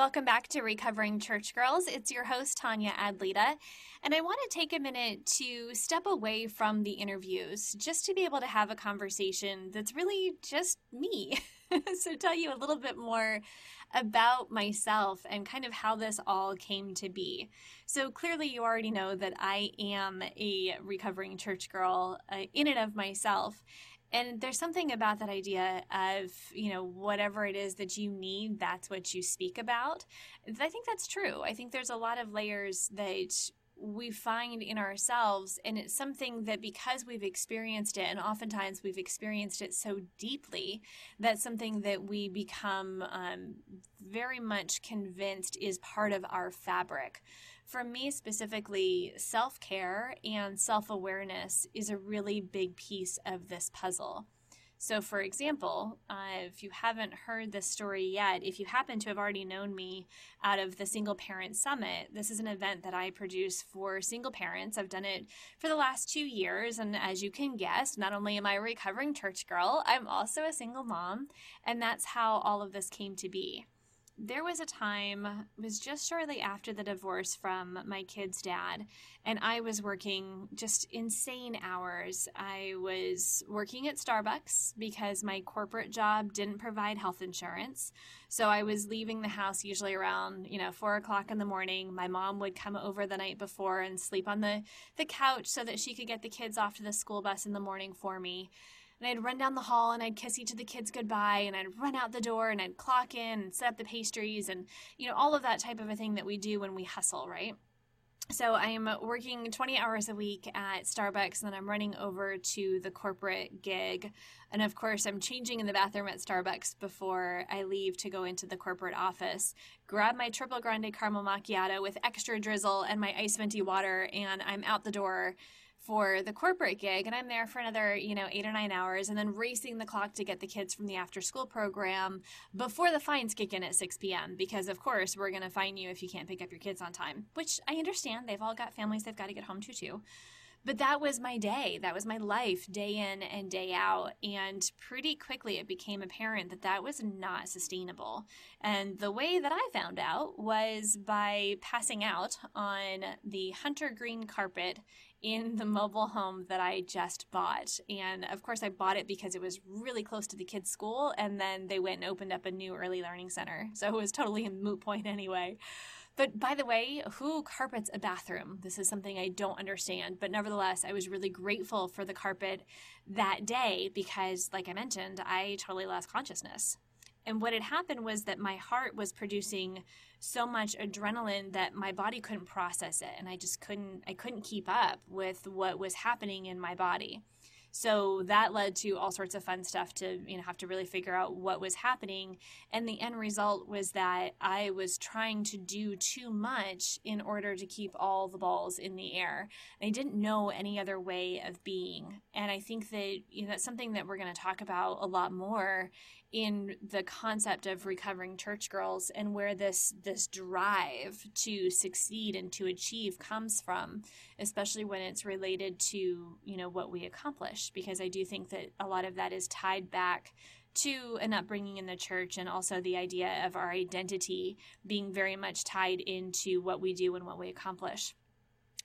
welcome back to Recovering Church Girls. It's your host, Tanya Adlita, and I want to take a minute to step away from the interviews just to be able to have a conversation that's really just me. so, tell you a little bit more about myself and kind of how this all came to be. So, clearly, you already know that I am a recovering church girl uh, in and of myself. And there's something about that idea of, you know, whatever it is that you need, that's what you speak about. I think that's true. I think there's a lot of layers that we find in ourselves and it's something that because we've experienced it and oftentimes we've experienced it so deeply that's something that we become um, very much convinced is part of our fabric for me specifically, self care and self awareness is a really big piece of this puzzle. So, for example, uh, if you haven't heard this story yet, if you happen to have already known me out of the Single Parent Summit, this is an event that I produce for single parents. I've done it for the last two years. And as you can guess, not only am I a recovering church girl, I'm also a single mom. And that's how all of this came to be there was a time it was just shortly after the divorce from my kid's dad and i was working just insane hours. I was working at starbucks because my corporate job didn't provide health insurance. So i was leaving the house usually around you know four o'clock in the morning. My mom would come over the night before and sleep on the, the couch so that she could get the kids off to the school bus in the morning for me and I'd run down the hall and I'd kiss each of the kids goodbye and I'd run out the door and I'd clock in and set up the pastries and you know all of that type of a thing that we do when we hustle, right? So I am working 20 hours a week at Starbucks, and then I'm running over to the corporate gig. And of course, I'm changing in the bathroom at Starbucks before I leave to go into the corporate office. Grab my triple grande caramel macchiato with extra drizzle and my ice venti water, and I'm out the door for the corporate gig and I'm there for another, you know, eight or nine hours and then racing the clock to get the kids from the after school program before the fines kick in at 6 p.m. Because, of course, we're going to fine you if you can't pick up your kids on time, which I understand. They've all got families they've got to get home to, too. But that was my day. That was my life, day in and day out. And pretty quickly, it became apparent that that was not sustainable. And the way that I found out was by passing out on the hunter green carpet in the mobile home that I just bought. And of course, I bought it because it was really close to the kids' school. And then they went and opened up a new early learning center. So it was totally a moot point anyway. But by the way, who carpets a bathroom? This is something I don't understand. But nevertheless, I was really grateful for the carpet that day because, like I mentioned, I totally lost consciousness. And what had happened was that my heart was producing so much adrenaline that my body couldn't process it and I just couldn't I couldn't keep up with what was happening in my body. So that led to all sorts of fun stuff to, you know, have to really figure out what was happening. And the end result was that I was trying to do too much in order to keep all the balls in the air. I didn't know any other way of being. And I think that, you know, that's something that we're going to talk about a lot more in the concept of recovering church girls and where this this drive to succeed and to achieve comes from especially when it's related to you know what we accomplish because i do think that a lot of that is tied back to an upbringing in the church and also the idea of our identity being very much tied into what we do and what we accomplish.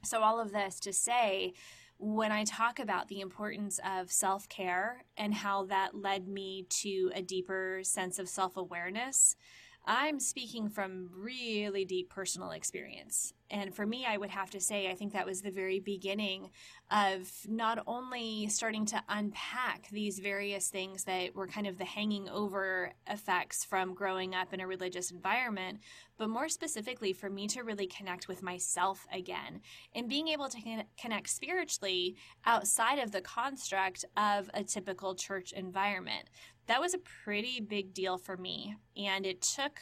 So all of this to say when I talk about the importance of self care and how that led me to a deeper sense of self awareness, I'm speaking from really deep personal experience. And for me, I would have to say, I think that was the very beginning of not only starting to unpack these various things that were kind of the hanging over effects from growing up in a religious environment, but more specifically for me to really connect with myself again and being able to connect spiritually outside of the construct of a typical church environment. That was a pretty big deal for me. And it took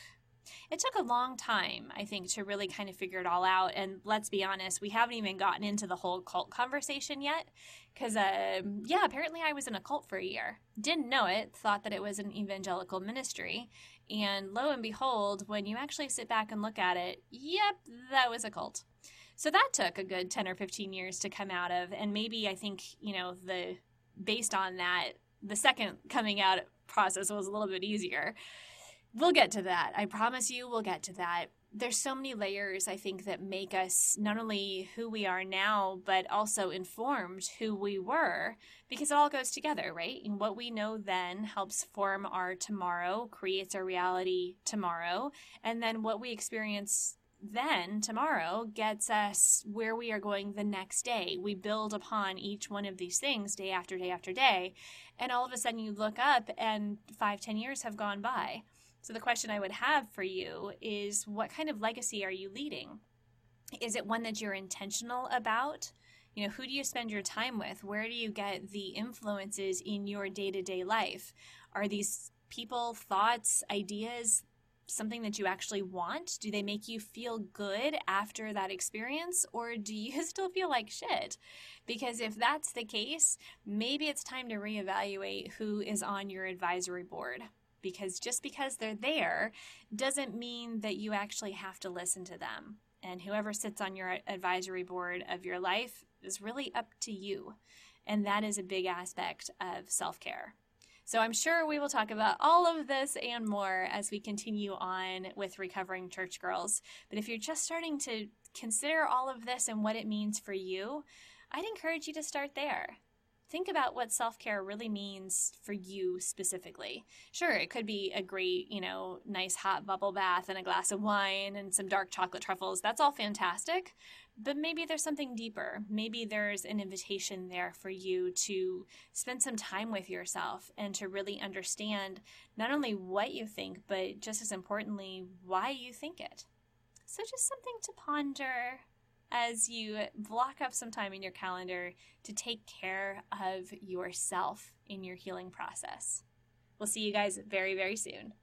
it took a long time, I think, to really kind of figure it all out. And let's be honest, we haven't even gotten into the whole cult conversation yet. Because, uh, yeah, apparently I was in a cult for a year. Didn't know it, thought that it was an evangelical ministry. And lo and behold, when you actually sit back and look at it, yep, that was a cult. So that took a good 10 or 15 years to come out of. And maybe I think, you know, the based on that, the second coming out process was a little bit easier we'll get to that. I promise you, we'll get to that. There's so many layers, I think, that make us not only who we are now, but also informed who we were, because it all goes together, right? And what we know then helps form our tomorrow, creates our reality tomorrow. And then what we experience then tomorrow gets us where we are going the next day. We build upon each one of these things day after day after day. And all of a sudden you look up and five, ten years have gone by. So the question I would have for you is what kind of legacy are you leading? Is it one that you're intentional about? You know, who do you spend your time with? Where do you get the influences in your day to day life? Are these people, thoughts, ideas something that you actually want? Do they make you feel good after that experience, or do you still feel like shit? Because if that's the case, maybe it's time to reevaluate who is on your advisory board. Because just because they're there doesn't mean that you actually have to listen to them. And whoever sits on your advisory board of your life is really up to you. And that is a big aspect of self care. So I'm sure we will talk about all of this and more as we continue on with Recovering Church Girls. But if you're just starting to consider all of this and what it means for you, I'd encourage you to start there think about what self care really means for you specifically. Sure, it could be a great, you know, nice hot bubble bath and a glass of wine and some dark chocolate truffles. That's all fantastic. But maybe there's something deeper. Maybe there's an invitation there for you to spend some time with yourself and to really understand not only what you think, but just as importantly, why you think it. So, just something to ponder as you block up some time in your calendar to take care of yourself in your healing process. We'll see you guys very, very soon.